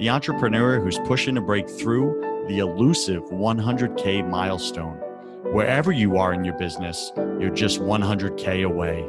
the entrepreneur who's pushing to break through the elusive 100K milestone. Wherever you are in your business, you're just 100K away.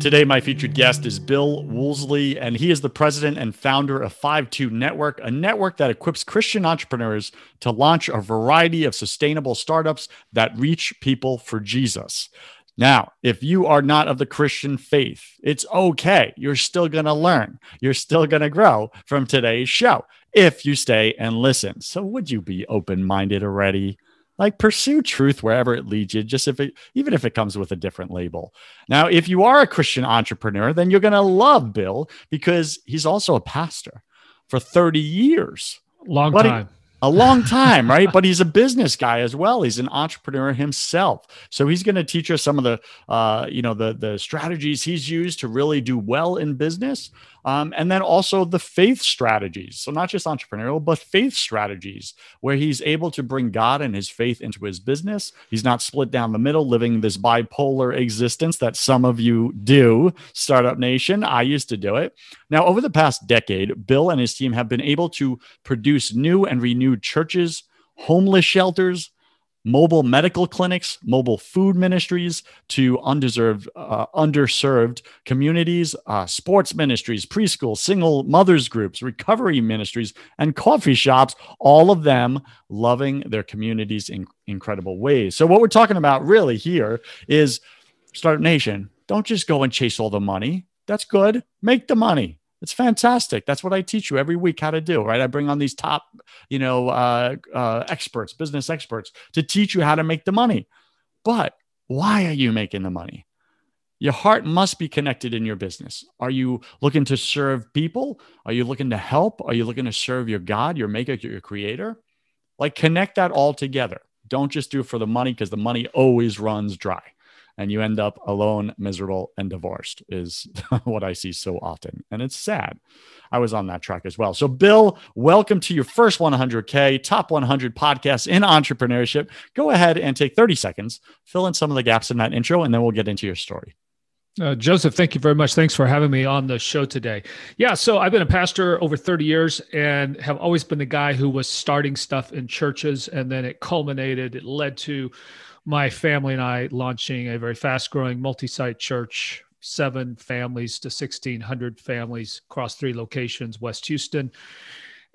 Today, my featured guest is Bill Woolsey, and he is the president and founder of 52 Network, a network that equips Christian entrepreneurs to launch a variety of sustainable startups that reach people for Jesus. Now, if you are not of the Christian faith, it's okay. You're still going to learn. You're still going to grow from today's show if you stay and listen. So, would you be open minded already? Like pursue truth wherever it leads you, just if it, even if it comes with a different label. Now, if you are a Christian entrepreneur, then you're going to love Bill because he's also a pastor for 30 years. Long time a long time, right? but he's a business guy as well. He's an entrepreneur himself, so he's going to teach us some of the, uh, you know, the the strategies he's used to really do well in business, um, and then also the faith strategies. So not just entrepreneurial, but faith strategies where he's able to bring God and his faith into his business. He's not split down the middle, living this bipolar existence that some of you do, Startup Nation. I used to do it. Now, over the past decade, Bill and his team have been able to produce new and renewed churches, homeless shelters, mobile medical clinics, mobile food ministries to undeserved, uh, underserved communities, uh, sports ministries, preschool, single mothers groups, recovery ministries, and coffee shops, all of them loving their communities in incredible ways. So, what we're talking about really here is Startup Nation. Don't just go and chase all the money. That's good. Make the money. It's fantastic. That's what I teach you every week how to do, right? I bring on these top, you know, uh, uh, experts, business experts to teach you how to make the money. But why are you making the money? Your heart must be connected in your business. Are you looking to serve people? Are you looking to help? Are you looking to serve your God, your maker, your creator? Like connect that all together. Don't just do it for the money because the money always runs dry and you end up alone, miserable, and divorced, is what I see so often. And it's sad. I was on that track as well. So, Bill, welcome to your first 100K top 100 podcast in entrepreneurship. Go ahead and take 30 seconds, fill in some of the gaps in that intro, and then we'll get into your story. Uh, Joseph, thank you very much. Thanks for having me on the show today. Yeah, so I've been a pastor over 30 years and have always been the guy who was starting stuff in churches, and then it culminated, it led to my family and I launching a very fast growing multi site church, seven families to 1,600 families across three locations, West Houston.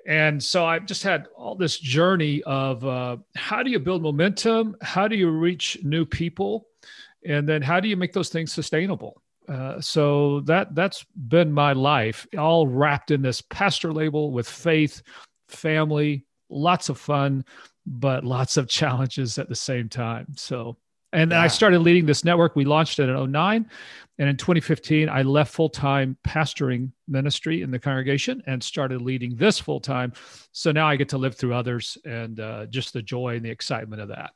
And so I've just had all this journey of uh, how do you build momentum? How do you reach new people? And then how do you make those things sustainable? Uh, so that that's been my life, all wrapped in this pastor label with faith, family, lots of fun, but lots of challenges at the same time. So, and yeah. I started leading this network. We launched it in 09. And in 2015, I left full time pastoring ministry in the congregation and started leading this full time. So now I get to live through others and uh, just the joy and the excitement of that.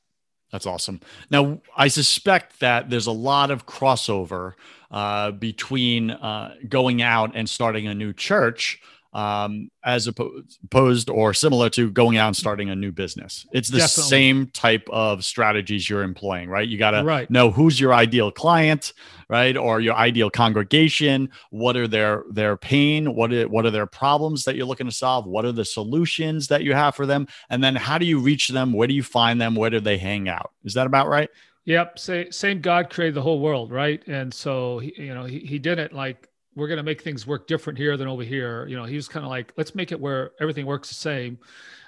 That's awesome. Now, I suspect that there's a lot of crossover uh, between uh, going out and starting a new church um, as opposed or similar to going out and starting a new business. It's the Definitely. same type of strategies you're employing, right? You got to right. know who's your ideal client, right, or your ideal congregation. What are their their pain? What are, what are their problems that you're looking to solve? What are the solutions that you have for them? And then how do you reach them? Where do you find them? Where do they hang out? Is that about right? Yep. Say, same God created the whole world, right? And so, he, you know, he, he did it like we're going to make things work different here than over here. You know, he was kind of like, let's make it where everything works the same.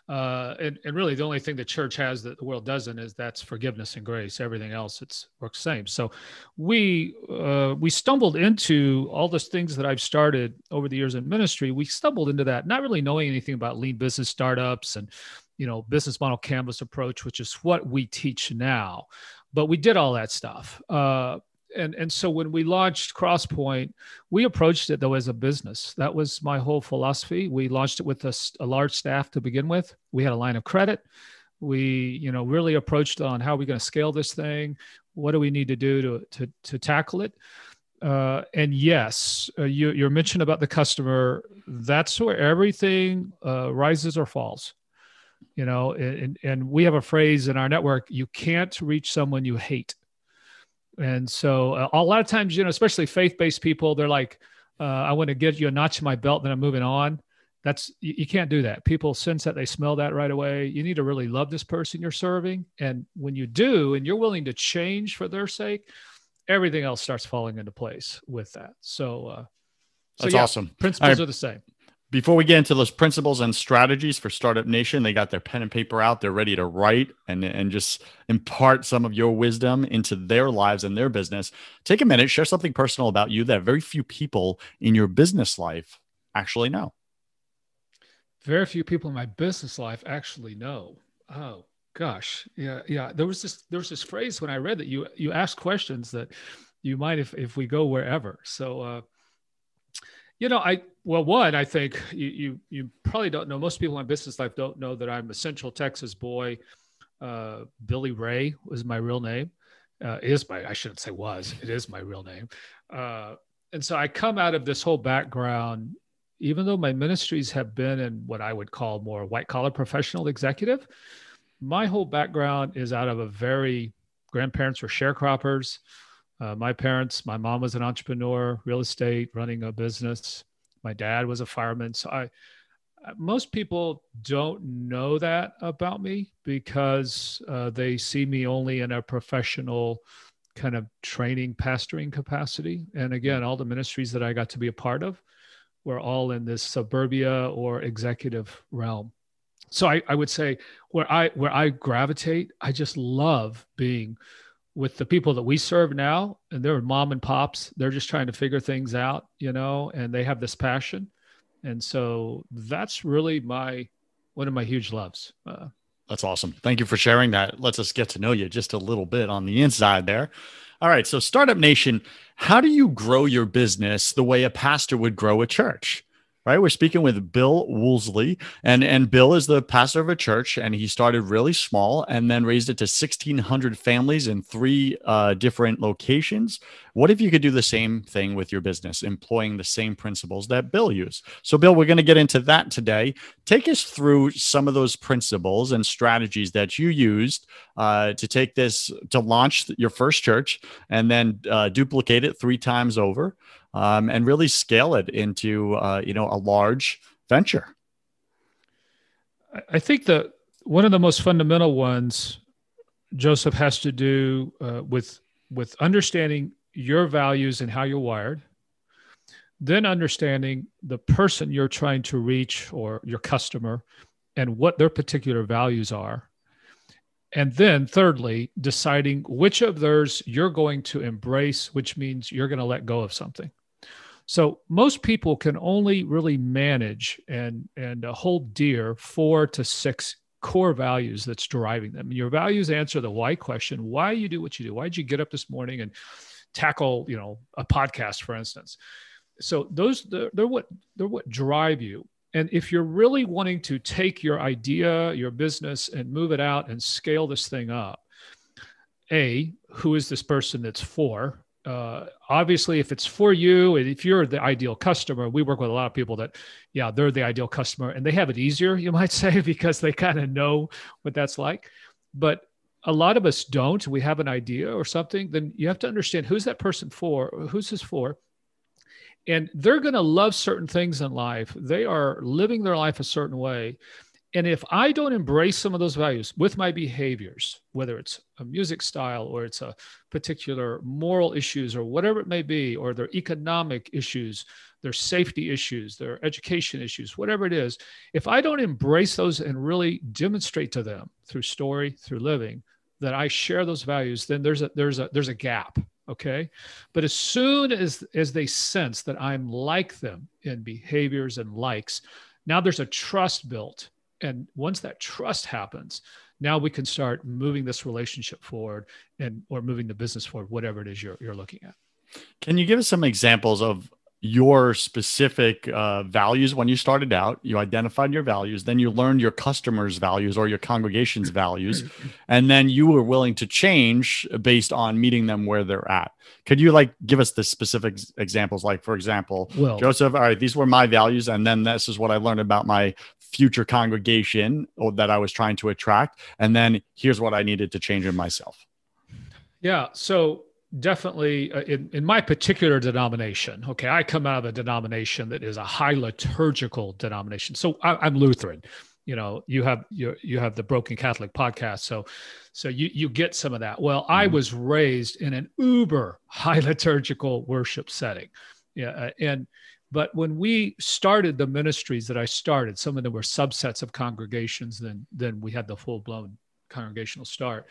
Uh, and, and really the only thing the church has that the world doesn't is that's forgiveness and grace. Everything else it's works the same. So we uh, we stumbled into all those things that I've started over the years in ministry. We stumbled into that, not really knowing anything about lean business startups and you know business model canvas approach, which is what we teach now. But we did all that stuff. Uh, and and so when we launched crosspoint we approached it though as a business. That was my whole philosophy. We launched it with a, a, large staff to begin with. We had a line of credit. We you know really approached on how are we going to scale this thing? What do we need to do to to, to tackle it? Uh, and yes uh, you, your mention about the customer that's where everything uh, rises or falls. You know and, and we have a phrase in our network you can't reach someone you hate and so uh, a lot of times, you know, especially faith-based people, they're like, uh, I want to get you a notch in my belt, then I'm moving on. That's you, you can't do that. People sense that they smell that right away. You need to really love this person you're serving. And when you do, and you're willing to change for their sake, everything else starts falling into place with that. So, uh, so that's yeah, awesome. Principles right. are the same. Before we get into those principles and strategies for Startup Nation, they got their pen and paper out. They're ready to write and, and just impart some of your wisdom into their lives and their business. Take a minute, share something personal about you that very few people in your business life actually know. Very few people in my business life actually know. Oh gosh, yeah, yeah. There was this there was this phrase when I read that you you ask questions that you might if if we go wherever. So uh, you know, I well, one, I think you you you probably don't know. Most people in business life don't know that I'm a Central Texas boy. Uh, Billy Ray was my real name. Uh, is my I shouldn't say was. It is my real name. Uh, and so I come out of this whole background, even though my ministries have been in what I would call more white collar professional executive. My whole background is out of a very grandparents were sharecroppers. Uh, my parents, my mom was an entrepreneur, real estate, running a business. My dad was a fireman. So I, uh, most people don't know that about me because uh, they see me only in a professional kind of training, pastoring capacity. And again, all the ministries that I got to be a part of were all in this suburbia or executive realm. So I, I would say where I where I gravitate, I just love being with the people that we serve now and they're mom and pops they're just trying to figure things out you know and they have this passion. And so that's really my one of my huge loves. Uh, that's awesome. Thank you for sharing that. Lets us get to know you just a little bit on the inside there. All right so startup nation how do you grow your business the way a pastor would grow a church right? We're speaking with Bill Woolsey, and and Bill is the pastor of a church, and he started really small and then raised it to 1,600 families in three uh, different locations. What if you could do the same thing with your business, employing the same principles that Bill used? So, Bill, we're going to get into that today. Take us through some of those principles and strategies that you used uh, to take this to launch your first church and then uh, duplicate it three times over um, and really scale it into uh, you know a large venture. I think that one of the most fundamental ones Joseph has to do uh, with with understanding your values and how you're wired, then understanding the person you're trying to reach or your customer and what their particular values are. And then, thirdly, deciding which of theirs you're going to embrace, which means you're going to let go of something. So most people can only really manage and and uh, hold dear four to six core values that's driving them. Your values answer the why question: Why you do what you do? Why did you get up this morning and tackle you know a podcast, for instance? So those they're, they're what they're what drive you. And if you're really wanting to take your idea, your business, and move it out and scale this thing up, a who is this person that's for uh, obviously if it's for you and if you're the ideal customer we work with a lot of people that yeah they're the ideal customer and they have it easier you might say because they kind of know what that's like but a lot of us don't we have an idea or something then you have to understand who's that person for who's this for? And they're going to love certain things in life. They are living their life a certain way. And if I don't embrace some of those values with my behaviors, whether it's a music style or it's a particular moral issues or whatever it may be, or their economic issues, their safety issues, their education issues, whatever it is, if I don't embrace those and really demonstrate to them through story, through living, that I share those values, then there's a there's a there's a gap. Okay. But as soon as as they sense that I'm like them in behaviors and likes, now there's a trust built. And once that trust happens, now we can start moving this relationship forward and or moving the business forward, whatever it is you're you're looking at. Can you give us some examples of your specific uh, values when you started out you identified your values then you learned your customers values or your congregation's values and then you were willing to change based on meeting them where they're at. Could you like give us the specific examples? Like for example well, joseph all right these were my values and then this is what i learned about my future congregation that i was trying to attract and then here's what i needed to change in myself. Yeah so definitely uh, in, in my particular denomination okay i come out of a denomination that is a high liturgical denomination. So I, am lutheran you know you have you, you have the broken catholic podcast so so you you get some of that. Well mm-hmm. i was raised in an uber high liturgical worship setting yeah uh, and but when we started the ministries that i started some of them were subsets of congregations then then we had the full-blown congregational start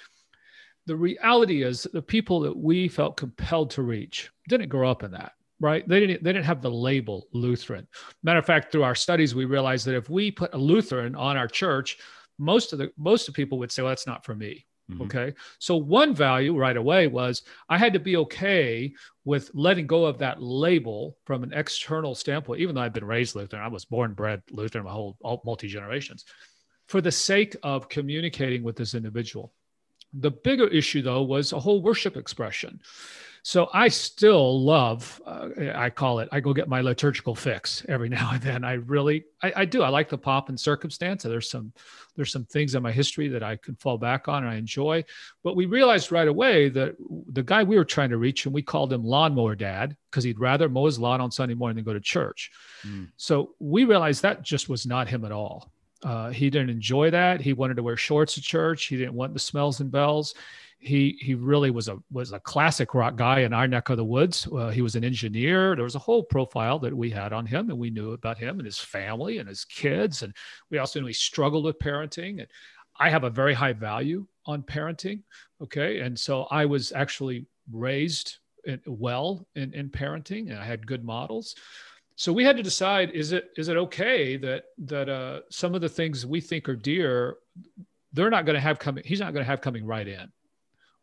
the reality is the people that we felt compelled to reach didn't grow up in that right? They didn't they didn't have the label lutheran. Matter of fact through our studies we realized that if we put a lutheran on our church most of the most of people would say well that's not for me. Mm-hmm. okay? So one value right away was i had to be okay with letting go of that label from an external standpoint even though i've been raised lutheran i was born bred lutheran my whole multi generations for the sake of communicating with this individual the bigger issue, though, was a whole worship expression. So I still love, uh, I call it, I go get my liturgical fix every now and then. I really, I, I, do. I like the pop and circumstance. There's some, there's some things in my history that I can fall back on and I enjoy. But we realized right away that the guy we were trying to reach, and we called him Lawnmower Dad because he'd rather mow his lawn on Sunday morning than go to church. Mm. So we realized that just was not him at all. Uh, he didn't enjoy that. He wanted to wear shorts at church. He didn't want the smells and bells. He he really was a was a classic rock guy in our neck of the woods. Uh, he was an engineer. There was a whole profile that we had on him, and we knew about him and his family and his kids. And we also knew he struggled with parenting. And I have a very high value on parenting. Okay, and so I was actually raised well in, in parenting, and I had good models so we had to decide is it is it okay that that uh, some of the things we think are dear they're not going to have coming he's not going to have coming right in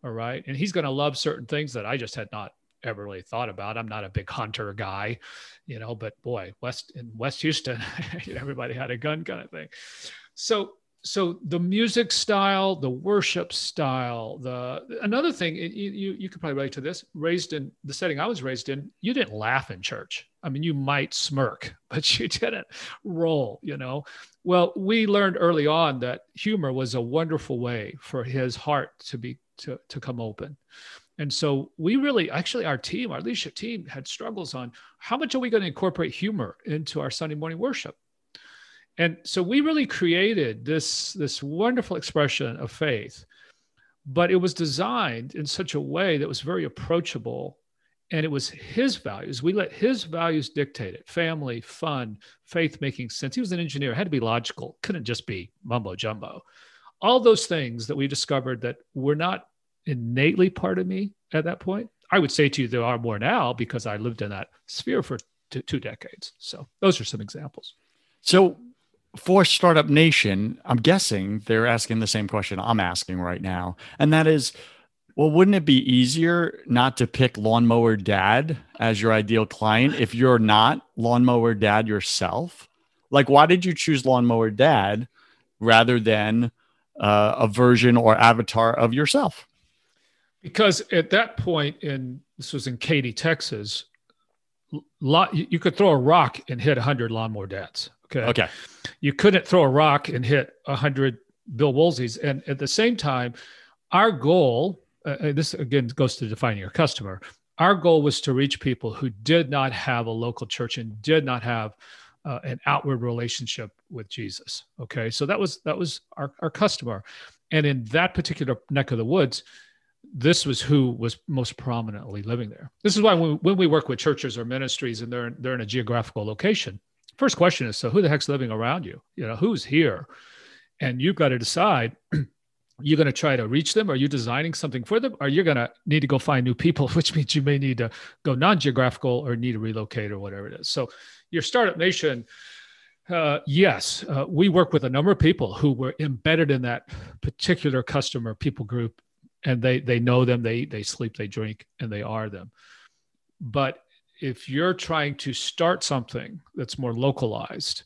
all right? And he's going to love certain things that i just had not ever really thought about. I'm not a big hunter guy you know but boy west in west houston everybody had a gun kind of thing. So so the music style, the worship style, the another thing you, you you could probably relate to this. Raised in the setting I was raised in, you didn't laugh in church. I mean, you might smirk, but you didn't roll. You know. Well, we learned early on that humor was a wonderful way for his heart to be to to come open. And so we really, actually, our team, our leadership team had struggles on how much are we going to incorporate humor into our Sunday morning worship? And so we really created this this wonderful expression of faith but it was designed in such a way that was very approachable and it was his values. We let his values dictate it. Family fun faith making sense. He was an engineer. It had to be logical. Couldn't just be mumbo jumbo. All those things that we discovered that were not innately part of me at that point i would say to you there are more now because i lived in that sphere for two, two decades. So those are some examples. So for Startup Nation, I'm guessing they're asking the same question I'm asking right now. And that is, well, wouldn't it be easier not to pick Lawnmower Dad as your ideal client if you're not Lawnmower Dad yourself? Like, why did you choose Lawnmower Dad rather than uh, a version or avatar of yourself? Because at that point, in this was in Katy, Texas, lot you could throw a rock and hit 100 lawnmower dads okay. Okay. You couldn't throw a rock and hit 100 bill woolseys. And at the same time our goal uh, uh, this again goes to defining your customer. Our goal was to reach people who did not have a local church and did not have uh, an outward relationship with Jesus. Okay, so that was that was our, our customer, and in that particular neck of the woods, this was who was most prominently living there. This is why when, when we work with churches or ministries and they're they're in a geographical location, first question is so who the heck's living around you? You know who's here, and you've got to decide. you're going to try to reach them? Are you designing something for them? Or you're going to need to go find new people, which means you may need to go non-geographical or need to relocate or whatever it is. So your startup nation, uh, yes, uh, we work with a number of people who were embedded in that particular customer people group and they they know them they eat, they sleep they drink and they are them but if you're trying to start something that's more localized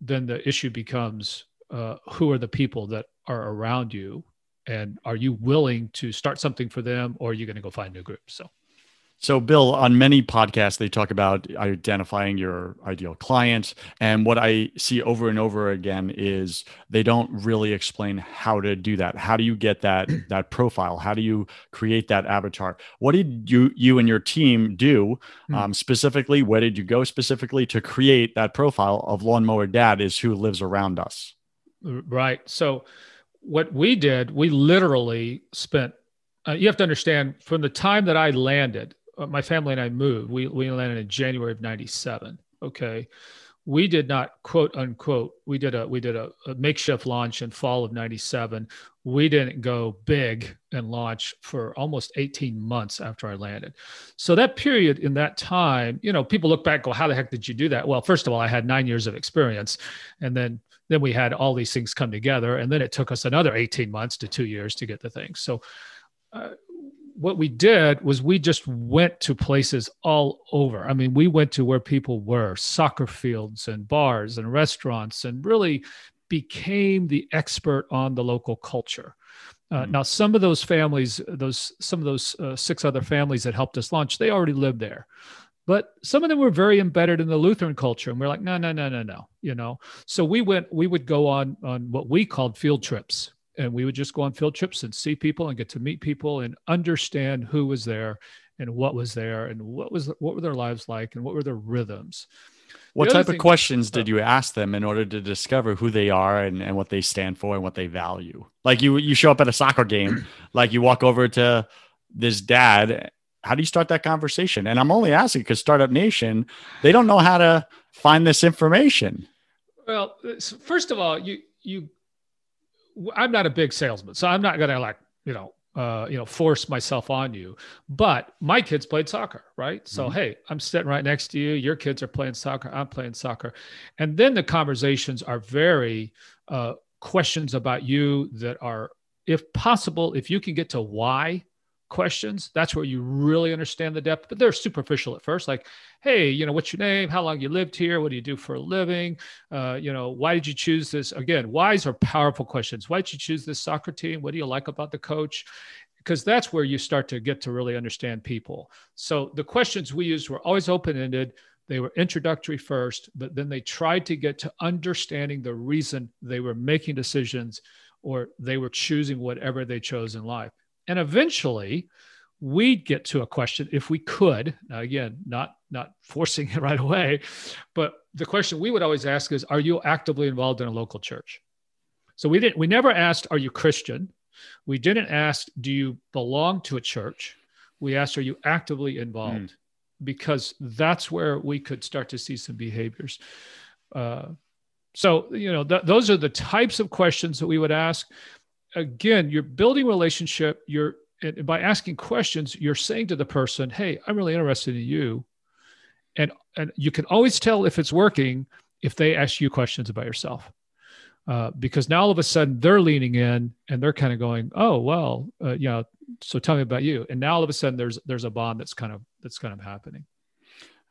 then the issue becomes uh, who are the people that are around you? And are you willing to start something for them or are you going to go find new groups? So so, Bill, on many podcasts, they talk about identifying your ideal client. And what I see over and over again is they don't really explain how to do that. How do you get that that profile? How do you create that avatar? What did you you and your team do hmm. um, specifically? Where did you go specifically to create that profile of lawnmower dad is who lives around us? Right. So, what we did, we literally spent. Uh, you have to understand from the time that I landed my family and I moved. We we landed in January of '97. Okay, we did not quote unquote. We did a we did a, a makeshift launch in fall of '97. We didn't go big and launch for almost 18 months after I landed. So that period in that time, you know, people look back, go, "How the heck did you do that?" Well, first of all, I had nine years of experience, and then then we had all these things come together, and then it took us another 18 months to two years to get the thing. So. Uh, what we did was we just went to places all over. I mean, we went to where people were soccer fields and bars and restaurants and really became the expert on the local culture. Uh, mm-hmm. Now, some of those families, those some of those uh, six other families that helped us launch, they already lived there, but some of them were very embedded in the Lutheran culture, and we're like, no, no, no, no, no, you know. So we went, we would go on on what we called field trips, and we would just go on field trips and see people and get to meet people and understand who was there and what was there and what was what were their lives like and what were their rhythms. What type thing, of questions did oh. you ask them in order to discover who they are and, and what they stand for and what they value? Like you you show up at a soccer game like you walk over to this dad how do you start that conversation? And i'm only asking because startup nation they don't know how to find this information. Well first of all you you I'm not a big salesman, so I'm not going to like, you know, uh, you know, force myself on you. But my kids played soccer, right? So mm-hmm. hey, I'm sitting right next to you. Your kids are playing soccer. I'm playing soccer, and then the conversations are very uh, questions about you that are, if possible, if you can get to why questions, that's where you really understand the depth. But they're superficial at first, like, hey, you know, what's your name? How long you lived here? What do you do for a living? Uh, you know, why did you choose this? Again, whys are powerful questions. Why did you choose this soccer team? What do you like about the coach? Because that's where you start to get to really understand people. So the questions we used were always open ended. They were introductory first, but then they tried to get to understanding the reason they were making decisions or they were choosing whatever they chose in life. And eventually, we'd get to a question if we could. Now, again, not not forcing it right away, but the question we would always ask is, "Are you actively involved in a local church?" So we didn't. We never asked, "Are you Christian?" We didn't ask, "Do you belong to a church?" We asked, "Are you actively involved?" Mm. Because that's where we could start to see some behaviors. Uh, so you know, th- those are the types of questions that we would ask again, you're building relationship. You're by asking questions, you're saying to the person, "Hey, I'm really interested in you," and and you can always tell if it's working if they ask you questions about yourself. Uh, because now all of a sudden they're leaning in and they're kind of going, "Oh, well, uh, know, so tell me about you." And now all of a sudden there's there's a bond that's kind of that's kind of happening.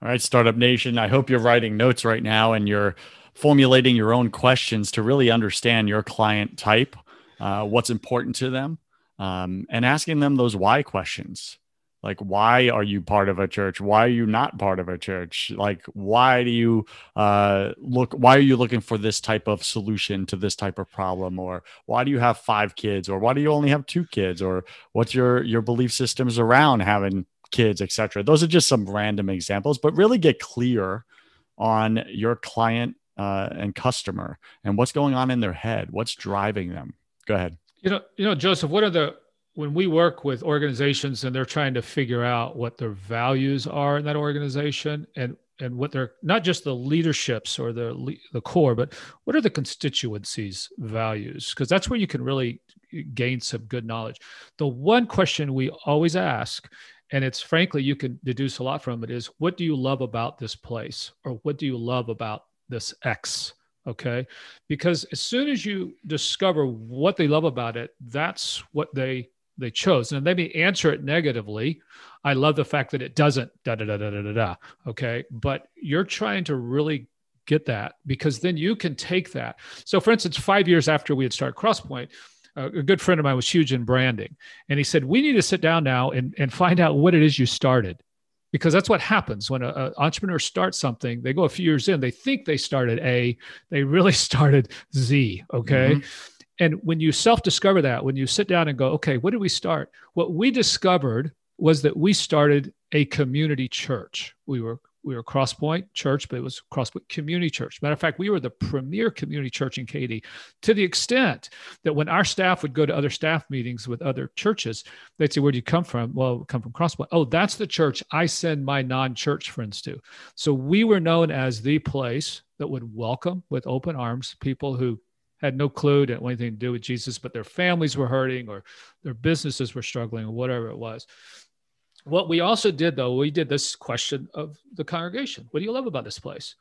All right, Startup Nation. I hope you're writing notes right now and you're formulating your own questions to really understand your client type uh, what's important to them, um, and asking them those why questions. Like, why are you part of a church? Why are you not part of a church? Like, why do you uh, look? Why are you looking for this type of solution to this type of problem? Or why do you have five kids? Or why do you only have two kids? Or what's your your belief systems around having kids, etc. Those are just some random examples, but really get clear on your client uh, and customer and what's going on in their head, what's driving them. Go ahead. You know, you know, Joseph, what are the when we work with organizations and they're trying to figure out what their values are in that organization and and what they're not just the leaderships or the the core but what are the constituencies values? Because that's where you can really gain some good knowledge. The one question we always ask and it's frankly you can deduce a lot from it is what do you love about this place or what do you love about this x okay because as soon as you discover what they love about it that's what they they chose. And they may answer it negatively. I love the fact that it doesn't da da da da da da da. Okay. But you're trying to really get that because then you can take that. So for instance, five years after we had started Crosspoint, a good friend of mine was huge in branding. And he said, we need to sit down now and, and find out what it is you started because that's what happens when an entrepreneur starts something they go a few years in they think they started a they really started z okay mm-hmm. And when you self discover that, when you sit down and go, okay, what did we start? What we discovered was that we started a community church. We were we were Crosspoint Church, but it was Crosspoint Community Church. Matter of fact, we were the premier community church in Katy to the extent that when our staff would go to other staff meetings with other churches, they'd say, Where do you come from? Well, we come from Crosspoint. Oh, that's the church I send my non church friends to. So we were known as the place that would welcome with open arms people who had no clue, didn't anything to do with Jesus, but their families were hurting or their businesses were struggling or whatever it was. What we also did, though, we did this question of the congregation What do you love about this place?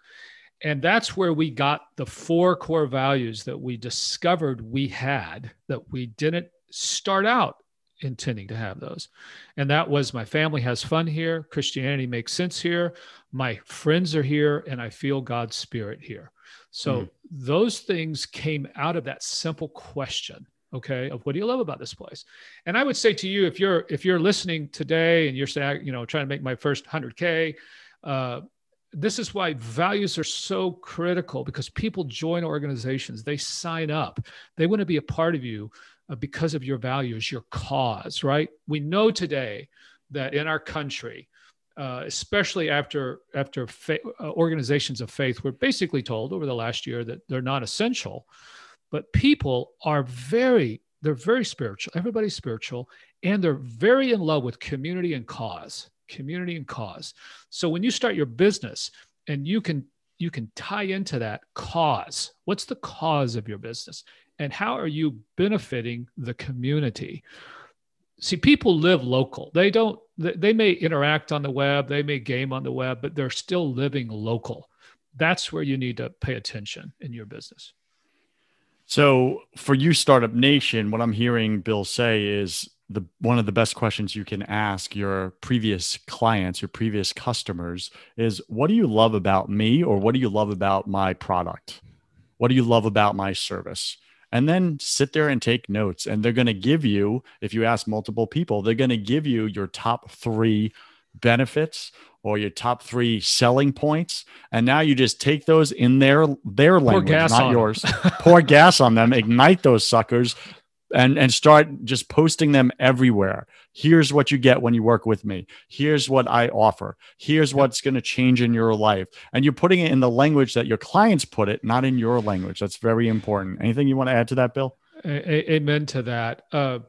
And that's where we got the four core values that we discovered we had that we didn't start out intending to have those. And that was my family has fun here, Christianity makes sense here, my friends are here, and I feel God's spirit here. So mm. those things came out of that simple question okay of what do you love about this place? And i would say to you if you're if you're listening today and you're saying you know trying to make my first 100k uh, this is why values are so critical because people join organizations they sign up they want to be a part of you uh, because of your values your cause right? We know today that in our country uh, especially after after fa- uh, organizations of faith were basically told over the last year that they're not essential but people are very they're very spiritual everybody's spiritual and they're very in love with community and cause community and cause. So when you start your business and you can you can tie into that cause what's the cause of your business? And how are you benefiting the community? See people live local. They don't they may interact on the web they may game on the web but they're still living local. That's where you need to pay attention in your business so for you startup nation what i'm hearing bill say is the one of the best questions you can ask your previous clients your previous customers is what do you love about me or what do you love about my product what do you love about my service and then sit there and take notes. And they're going to give you, if you ask multiple people, they're going to give you your top three benefits or your top three selling points. And now you just take those in their their language, not yours. Pour gas on them, ignite those suckers, and and start just posting them everywhere. Here's what you get when you work with me. Here's what i offer. Here's what's going to change in your life. And you're putting it in the language that your clients put it not in your language. That's very important. Anything you want to add to that bill? Amen to that. Uh,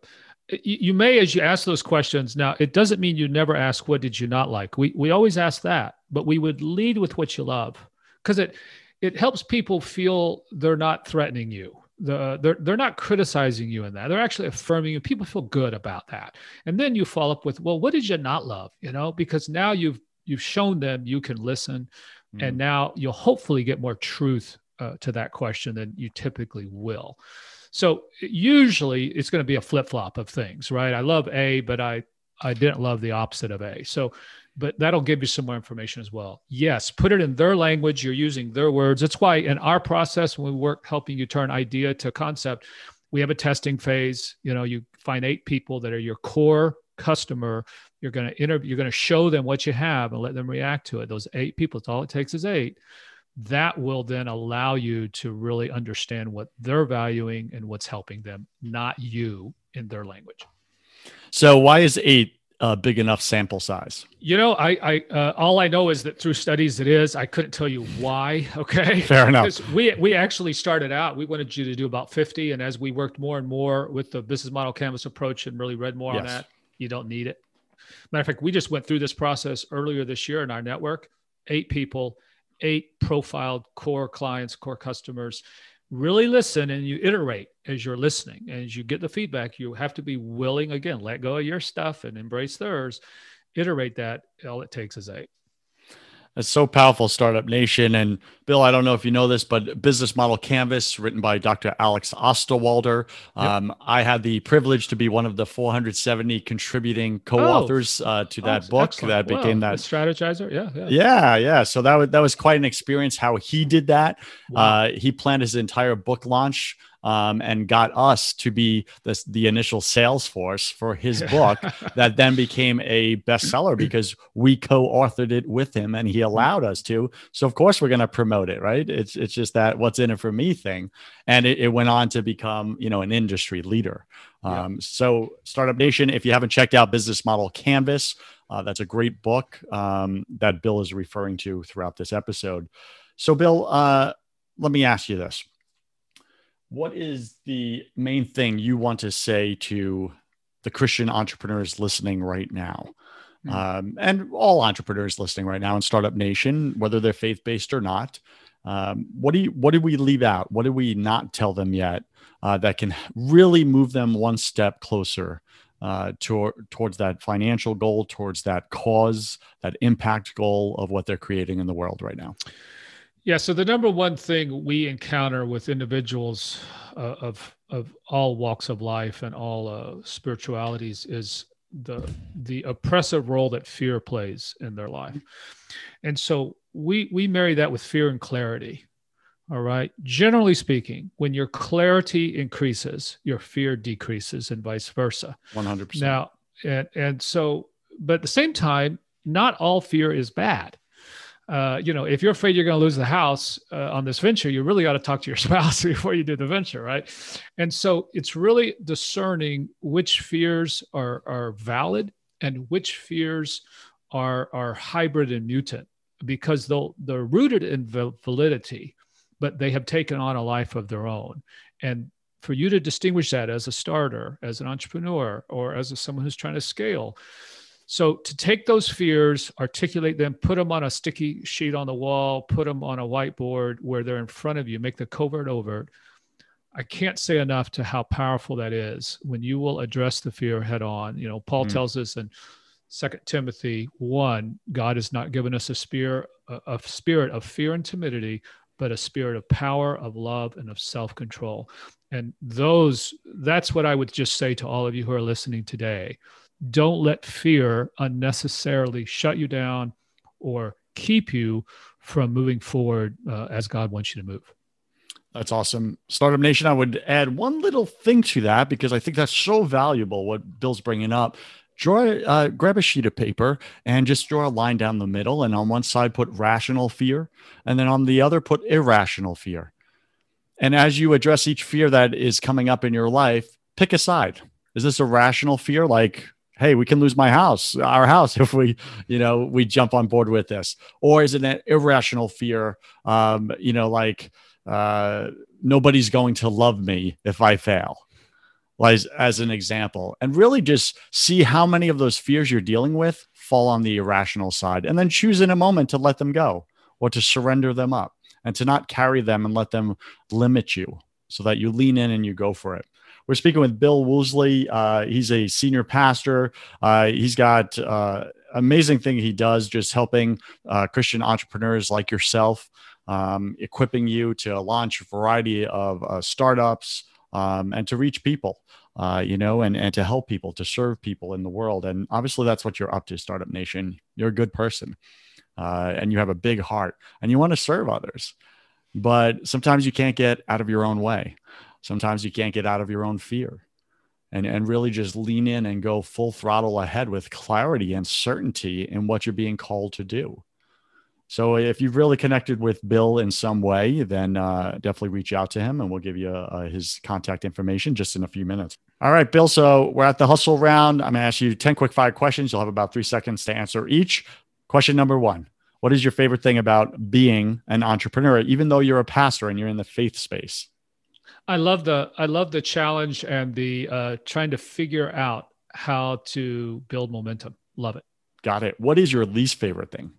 you may as you ask those questions now it doesn't mean you never ask what did you not like? We, we always ask that but we would lead with what you love because it it helps people feel they're not threatening you. The they're they're not criticizing you in that. They're actually affirming you. People feel good about that. And then you follow up with well what did you not love? You know because now you've you've shown them you can listen mm. and now you'll hopefully get more truth uh, to that question than you typically will so usually it's going to be a flip-flop of things right i love a but i i didn't love the opposite of a so but that'll give you some more information as well. Yes, put it in their language. You're using their words. That's why in our process, when we work helping you turn idea to concept, we have a testing phase. You know, you find eight people that are your core customer. You're going to interview, you're going to show them what you have and let them react to it. Those eight people, it's all it takes is eight. That will then allow you to really understand what they're valuing and what's helping them, not you in their language. So, why is eight a big enough sample size? You know, I, I, uh, all I know is that through studies it is. I couldn't tell you why. Okay, fair enough. We we actually started out. We wanted you to do about fifty, and as we worked more and more with the business model canvas approach and really read more yes. on that, you don't need it. Matter of fact, we just went through this process earlier this year in our network. Eight people, eight profiled core clients, core customers really listen and you iterate as you're listening. And as you get the feedback you have to be willing again let go of your stuff and embrace theirs. Iterate that all it takes is eight it's so powerful, Startup Nation. And Bill, I don't know if you know this, but Business Model Canvas, written by Dr. Alex Osterwalder. Yep. Um, I had the privilege to be one of the 470 contributing co-authors oh. uh, to that oh, book excellent. that became that Strategyzer. Yeah, yeah, yeah, yeah. So that was that was quite an experience. How he did that. Wow. Uh, he planned his entire book launch um, and got us to be the, the initial sales force for his book that then became a bestseller because we co-authored it with him and he allowed us to. So of course we're going to promote it, right? It's it's just that what's in it for me thing, and it, it went on to become you know an industry leader. Um, yeah. So Startup Nation, if you haven't checked out Business Model Canvas, uh, that's a great book um, that Bill is referring to throughout this episode. So Bill, uh, let me ask you this what is the main thing you want to say to the Christian entrepreneurs listening right now? Mm-hmm. Um, and all entrepreneurs listening right now in Startup Nation, whether they're faith based or not. Um, what do you, what did we leave out? What did we not tell them yet uh, that can really move them one step closer uh, to, towards that financial goal, towards that cause, that impact goal of what they're creating in the world right now? Yeah. So the number one thing we encounter with individuals uh, of of all walks of life and all uh, spiritualities is the the oppressive role that fear plays in their life, and so we we marry that with fear and clarity. All right. Generally speaking, when your clarity increases, your fear decreases, and vice versa. One hundred percent. Now, and and so, but at the same time, not all fear is bad uh, you know, if you're afraid you're going to lose the house uh, on this venture, you really ought to talk to your spouse before you do the venture, right? And so it's really discerning which fears are are valid and which fears are are hybrid and mutant because they'll they're rooted in validity, but they have taken on a life of their own. And for you to distinguish that as a starter, as an entrepreneur, or as a, someone who's trying to scale, so to take those fears, articulate them, put them on a sticky sheet on the wall, put them on a whiteboard where they're in front of you, make the covert overt. I can't say enough to how powerful that is when you will address the fear head on. You know, Paul mm. tells us in Second Timothy 1, God has not given us a spirit, a spirit of fear and timidity, but a spirit of power, of love, and of self-control. And those, that's what I would just say to all of you who are listening today don't let fear unnecessarily shut you down or keep you from moving forward uh, as God wants you to move. That's awesome. Startup Nation, I would add one little thing to that because I think that's so valuable what Bill's bringing up. Draw, uh, grab a sheet of paper and just draw a line down the middle. And on one side, put rational fear. And then on the other, put irrational fear. And as you address each fear that is coming up in your life, pick a side. Is this a rational fear? Like, hey, we can lose my house, our house, if we, you know, we jump on board with this? Or is it an irrational fear? Um, you know, like uh, nobody's going to love me if I fail, as, as an example. And really just see how many of those fears you're dealing with fall on the irrational side and then choose in a moment to let them go or to surrender them up and to not carry them and let them limit you so that you lean in and you go for it. We're speaking with Bill Woolsey. Uh, he's a senior pastor. Uh, he's got uh, amazing thing he does, just helping uh, Christian entrepreneurs like yourself, um, equipping you to launch a variety of uh, startups um, and to reach people. Uh, you know, and, and to help people, to serve people in the world. And obviously, that's what you're up to, Startup Nation. You're a good person uh, and you have a big heart and you want to serve others. But sometimes you can't get out of your own way sometimes you can't get out of your own fear and, and really just lean in and go full throttle ahead with clarity and certainty in what you're being called to do. So if you've really connected with Bill in some way, then uh, definitely reach out to him and we'll give you uh, his contact information just in a few minutes. All right, Bill. So we're at the hustle round. I'm going to ask you 10 quick fire questions. You'll have about three seconds to answer each. Question number one What is your favorite thing about being an entrepreneur, even though you're a pastor and you're in the faith space? I love the I love the challenge and the uh, trying to figure out how to build momentum. Love it. Got it. What is your least favorite thing?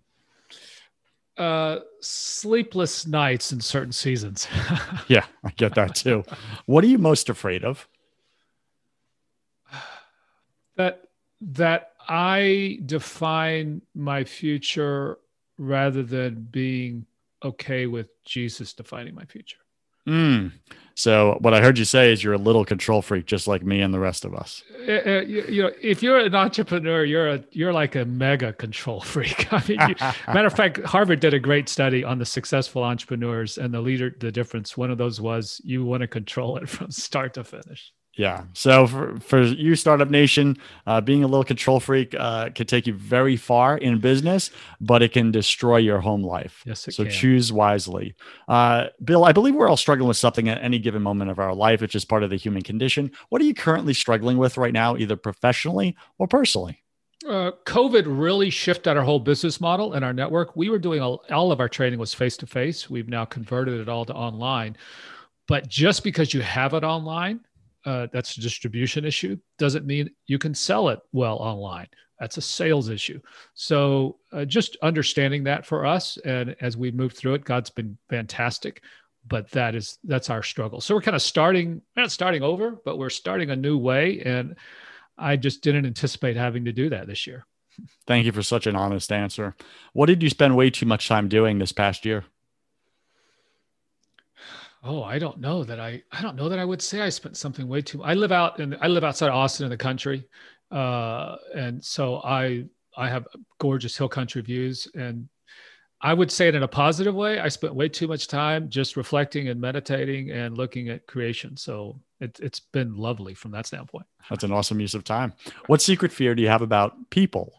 uh, sleepless nights in certain seasons. yeah, I get that too. What are you most afraid of? That that I define my future rather than being okay with Jesus defining my future. Mm. So what I heard you say is you're a little control freak, just like me and the rest of us. Uh, uh you, you, know, if you're an entrepreneur, you're a you're like a mega control freak. I mean, you, matter of fact, Harvard did a great study on the successful entrepreneurs and the leader. The difference, one of those was you want to control it from start to finish. Yeah. So for, for you, Startup Nation, uh, being a little control freak uh, can take you very far in business, but it can destroy your home life. Yes, so can. choose wisely. Uh, Bill, I believe we're all struggling with something at any given moment of our life. which is part of the human condition. What are you currently struggling with right now, either professionally or personally? Uh, COVID really shifted our whole business model and our network. We were doing all, all of our training was face to face. We've now converted it all to online. But just because you have it online uh, that's a distribution issue doesn't mean you can sell it well online. That's a sales issue. So uh, just understanding that for us and as we move through it god's been fantastic but that is that's our struggle. So we're kind of starting not starting over but we're starting a new way and i just didn't anticipate having to do that this year. Thank you for such an honest answer. What did you spend way too much time doing this past year Oh, I don't know that I I don't know that I would say I spent something way too. I live out and I live outside Austin in the country, uh, and so I I have gorgeous hill country views, and I would say it in a positive way. I spent way too much time just reflecting and meditating and looking at creation. So it, it's been lovely from that standpoint. That's an awesome use of time. What secret fear do you have about people?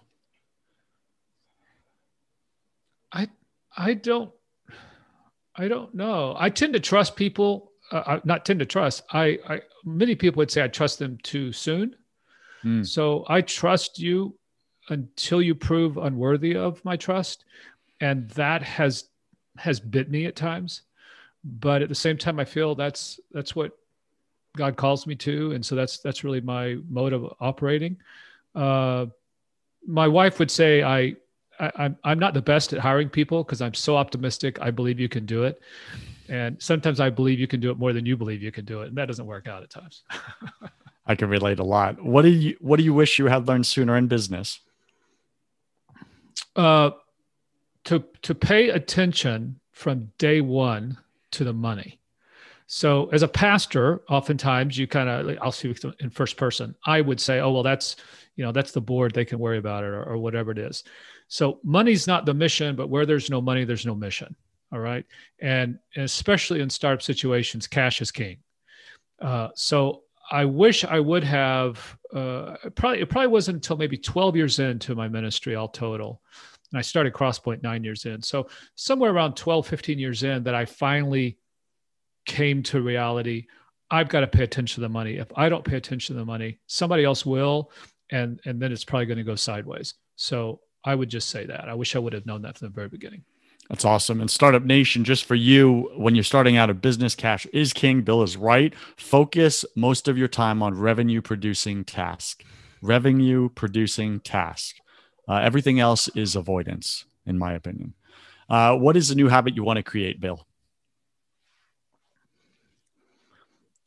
I I don't I don't know. I tend to trust people. Uh, not tend to trust. I, I many people would say I trust them too soon. Mm. So I trust you until you prove unworthy of my trust, and that has has bit me at times. But at the same time, I feel that's that's what God calls me to, and so that's that's really my mode of operating. Uh, my wife would say I I, I'm not the best at hiring people because I'm so optimistic. I believe you can do it, and sometimes I believe you can do it more than you believe you can do it, and that doesn't work out at times. I can relate a lot. What do you What do you wish you had learned sooner in business? Uh, to to pay attention from day one to the money. So as a pastor, oftentimes you kind of I'll speak in first person. I would say, oh well, that's you know that's the board; they can worry about it or, or whatever it is. So money's not the mission, but where there's no money, there's no mission. All right. And especially in startup situations, cash is king. Uh, so I wish I would have uh, probably it probably wasn't until maybe 12 years into my ministry all total. And I started Crosspoint nine years in. So somewhere around 12, 15 years in that I finally came to reality. I've got to pay attention to the money. If I don't pay attention to the money, somebody else will. And, and then it's probably going to go sideways. So I would just say that. I wish I would have known that from the very beginning. That's awesome. And Startup Nation, just for you, when you're starting out a business, cash is king. Bill is right. Focus most of your time on revenue producing task. Revenue producing task. Uh, everything else is avoidance, in my opinion. Uh, what is a new habit you want to create, Bill?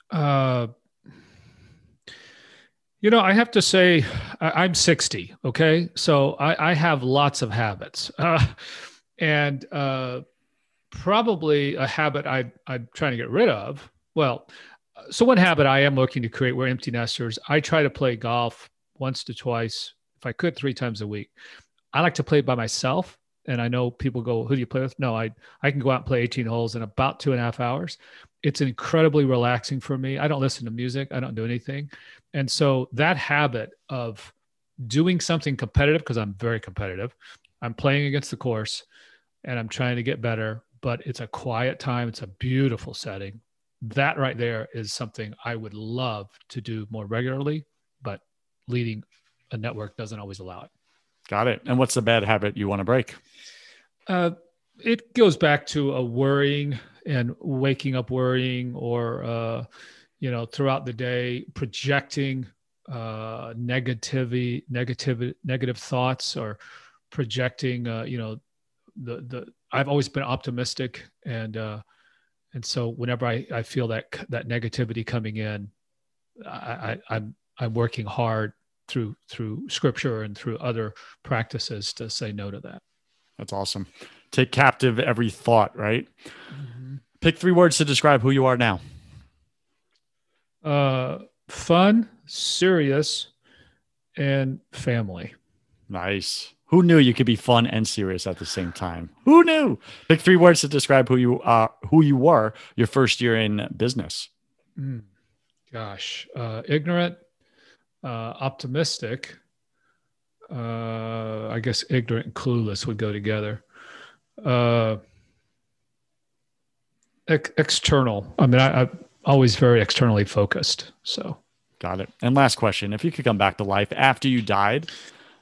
Uh, you know, I have to say, I'm 60. Okay. So I, I have lots of habits. Uh, and uh, probably a habit I, I'm trying to get rid of. Well, so one habit I am looking to create, we're empty nesters. I try to play golf once to twice, if I could, three times a week. I like to play by myself. And I know people go, who do you play with? No, I, I can go out and play 18 holes in about two and a half hours. It's incredibly relaxing for me. I don't listen to music. I don't do anything. And so that habit of doing something competitive, because I'm very competitive, I'm playing against the course and I'm trying to get better, but it's a quiet time. It's a beautiful setting. That right there is something I would love to do more regularly, but leading a network doesn't always allow it. Got it. And what's the bad habit you want to break? Uh, it goes back to a worrying and waking up worrying or uh, you know throughout the day projecting uh, negativity negative negative thoughts or projecting uh, you know the the I've always been optimistic and uh, and so whenever I, I feel that that negativity coming in I, I I'm I'm working hard through through scripture and through other practices to say no to that. That's awesome. Take captive every thought, right? Mm-hmm. Pick three words to describe who you are now. Uh, fun, serious, and family. Nice. Who knew you could be fun and serious at the same time? Who knew? Pick three words to describe who you are, who you were your first year in business. Mm, gosh, uh, ignorant, uh, optimistic. Uh, I guess ignorant and clueless would go together. Uh, ex- external. I mean, I, I'm always very externally focused. So, got it. And last question: If you could come back to life after you died,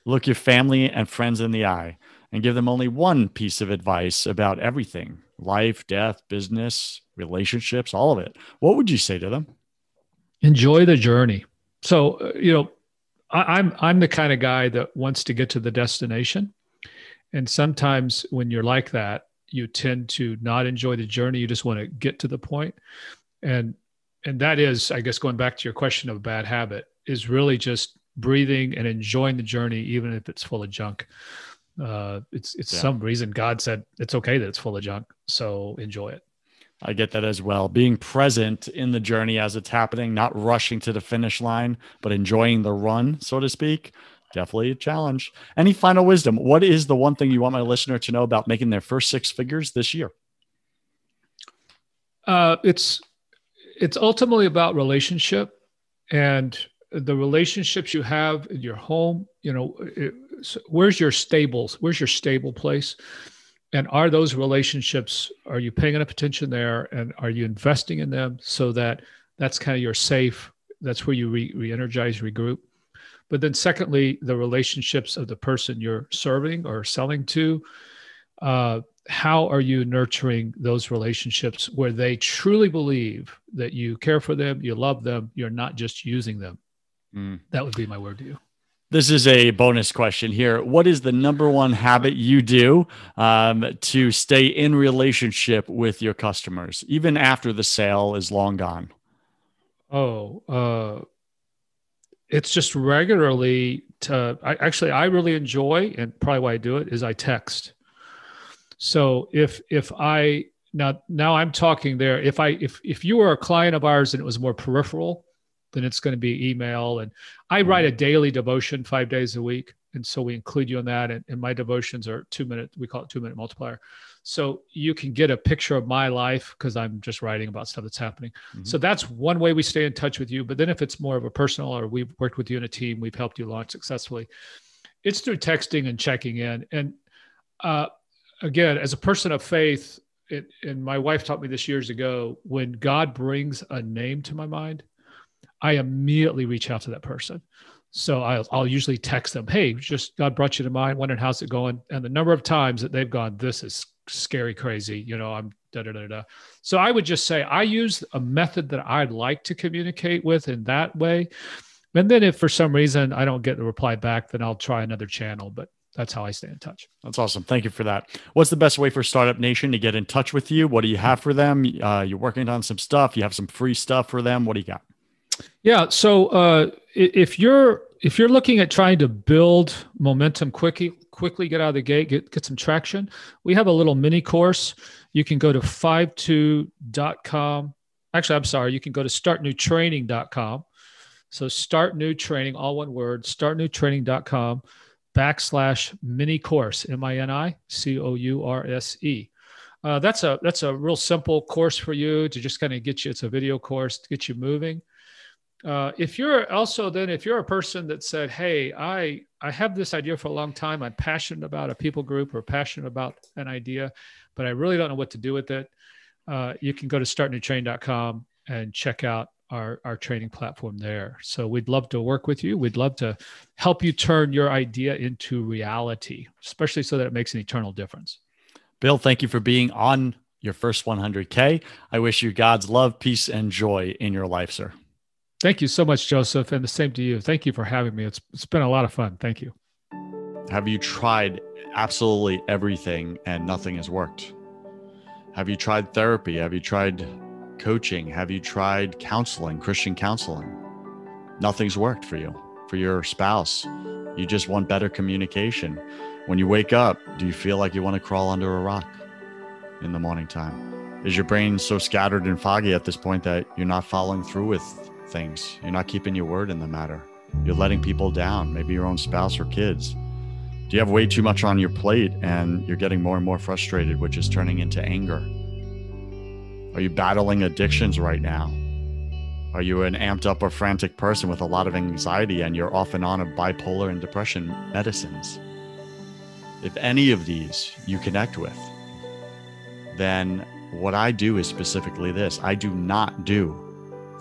look your family and friends in the eye, and give them only one piece of advice about everything life, death, business, relationships, all of it, what would you say to them? Enjoy the journey. So, uh, you know, I, I'm I'm the kind of guy that wants to get to the destination, and sometimes when you're like that, you tend to not enjoy the journey. You just want to get to the point, and and that is, I guess, going back to your question of bad habit, is really just breathing and enjoying the journey, even if it's full of junk. Uh, it's it's yeah. some reason God said it's okay that it's full of junk, so enjoy it. I get that as well. Being present in the journey as it's happening, not rushing to the finish line, but enjoying the run, so to speak. Definitely a challenge. Any final wisdom? What is the one thing you want my listener to know about making their first six figures this year? Uh, it's it's ultimately about relationship and the relationships you have in your home. You know, it, where's your stables? Where's your stable place? And are those relationships are you paying enough attention there and are you investing in them so that that's kind of your safe that's where you re, re-energize regroup? But then secondly the relationships of the person you're serving or selling to uh, how are you nurturing those relationships where they truly believe that you care for them you love them you're not just using them? Mm. that would be my word to you this is a bonus question here. What is the number one habit you do um, to stay in relationship with your customers, even after the sale is long gone? Oh, uh, it's just regularly to. I, actually, I really enjoy, and probably why I do it is I text. So if if I now now I'm talking there. If I if if you were a client of ours and it was more peripheral, then it's going to be email. And I mm-hmm. write a daily devotion five days a week. And so we include you in that. And, and my devotions are two minute, we call it two minute multiplier. So you can get a picture of my life because I'm just writing about stuff that's happening. Mm-hmm. So that's one way we stay in touch with you. But then if it's more of a personal or we've worked with you in a team, we've helped you launch successfully, it's through texting and checking in. And uh, again, as a person of faith, it, and my wife taught me this years ago when God brings a name to my mind, I immediately reach out to that person. So I'll, I'll usually text them, Hey, just God brought you to mind, wondering how's it going? And the number of times that they've gone, this is scary, crazy, you know, I'm da, da, da, da. So I would just say, I use a method that I'd like to communicate with in that way. And then if for some reason I don't get the reply back, then I'll try another channel, but that's how I stay in touch. That's awesome. Thank you for that. What's the best way for Startup Nation to get in touch with you? What do you have for them? Uh, you're working on some stuff. You have some free stuff for them. What do you got? Yeah. So uh, if you're if you're looking at trying to build momentum quickly, quickly get out of the gate, get get some traction, we have a little mini course. You can go to 52.com. Actually, I'm sorry. You can go to startnewtraining.com. So start new training, all one word, startnewtraining.com backslash mini course, M-I-N-I C-O-U-R-S-E. Uh, that's a that's a real simple course for you to just kind of get you. It's a video course to get you moving. Uh, if you're also then if you're a person that said hey i i have this idea for a long time. I'm passionate about a people group or passionate about an idea but i really don't know what to do with it uh, you can go to startnewtrain.com and check out our, our training platform there. So we'd love to work with you. We'd love to help you turn your idea into reality especially so that it makes an eternal difference. Bill thank you for being on your first 100k i wish you god's love peace and joy in your life sir Thank you so much, Joseph, and the same to you. Thank you for having me. It's it's been a lot of fun. Thank you. Have you tried absolutely everything and nothing has worked? Have you tried therapy? Have you tried coaching? Have you tried counseling, Christian counseling? Nothing's worked for you, for your spouse. You just want better communication. When you wake up, do you feel like you want to crawl under a rock in the morning time? Is your brain so scattered and foggy at this point that you're not following through with things. You're not keeping your word in the matter. You're letting people down, maybe your own spouse or kids. Do you have way too much on your plate and you're getting more and more frustrated, which is turning into anger? Are you battling addictions right now? Are you an amped up or frantic person with a lot of anxiety and you're off and on of bipolar and depression medicines? If any of these you connect with, then what I do is specifically this I do not do